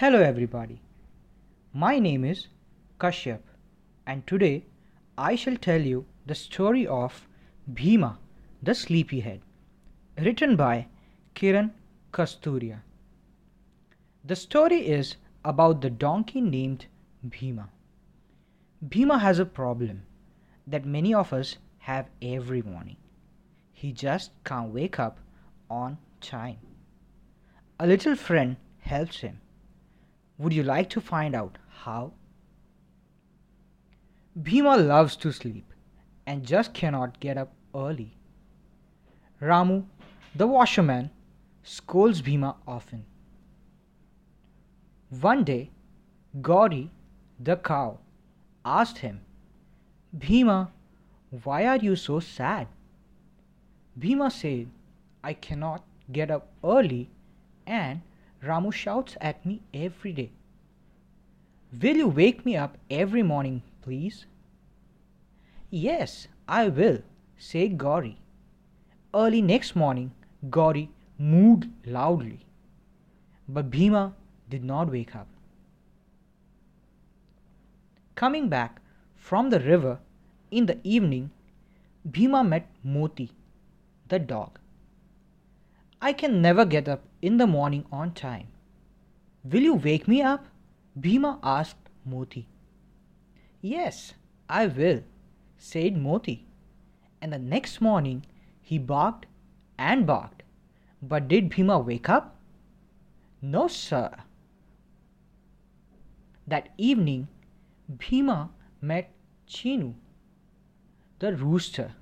Hello, everybody. My name is Kashyap, and today I shall tell you the story of Bheema the Sleepyhead, written by Kiran Kasturia. The story is about the donkey named Bheema. Bheema has a problem that many of us have every morning. He just can't wake up on time. A little friend helps him. Would you like to find out how? Bheema loves to sleep and just cannot get up early. Ramu, the washerman, scolds Bheema often. One day, Gauri, the cow, asked him, Bheema, why are you so sad? Bheema said, I cannot get up early and Ramu shouts at me every day. Will you wake me up every morning, please? Yes, I will, said Gauri. Early next morning, Gauri mooed loudly. But Bheema did not wake up. Coming back from the river in the evening, Bheema met Moti, the dog. I can never get up in the morning on time. Will you wake me up? Bheema asked Moti. Yes, I will, said Moti. And the next morning he barked and barked. But did Bheema wake up? No, sir. That evening, Bheema met Chinu, the rooster.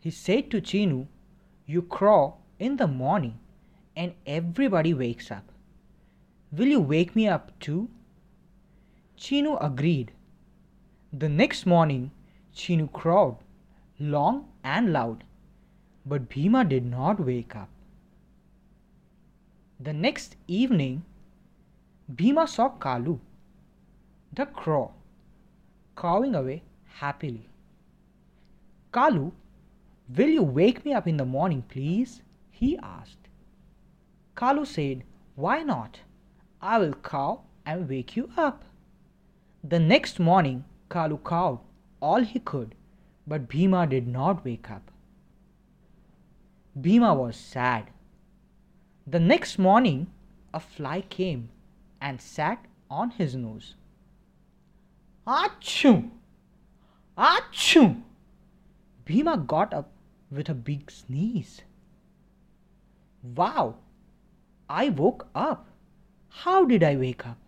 He said to Chinu, You crow in the morning and everybody wakes up. Will you wake me up too? Chinu agreed. The next morning, Chinu crowed, long and loud, but Bheema did not wake up. The next evening, Bheema saw Kalu, the crow, cawing away happily. Kalu, will you wake me up in the morning, please? He asked. Kalu said, Why not? I will caw and wake you up. The next morning, Kalu cawed all he could, but Bheema did not wake up. Bheema was sad. The next morning, a fly came and sat on his nose. Achoo! Achoo! Bheema got up with a big sneeze. Wow! I woke up. How did I wake up?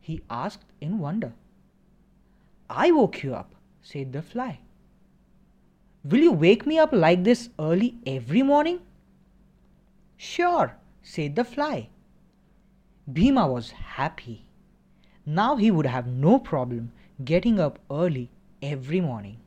he asked in wonder. I woke you up, said the fly. Will you wake me up like this early every morning? Sure, said the fly. Bheema was happy. Now he would have no problem getting up early every morning.